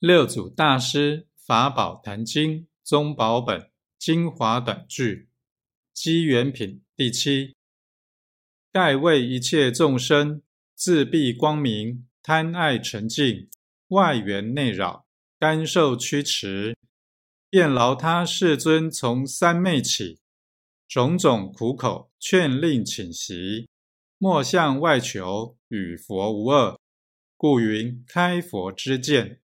六祖大师法宝坛经宗宝本精华短句机缘品第七。盖为一切众生自闭光明贪爱沉静外缘内扰干受驱驰，便劳他世尊从三昧起，种种苦口劝令请习，莫向外求与佛无二，故云开佛之见。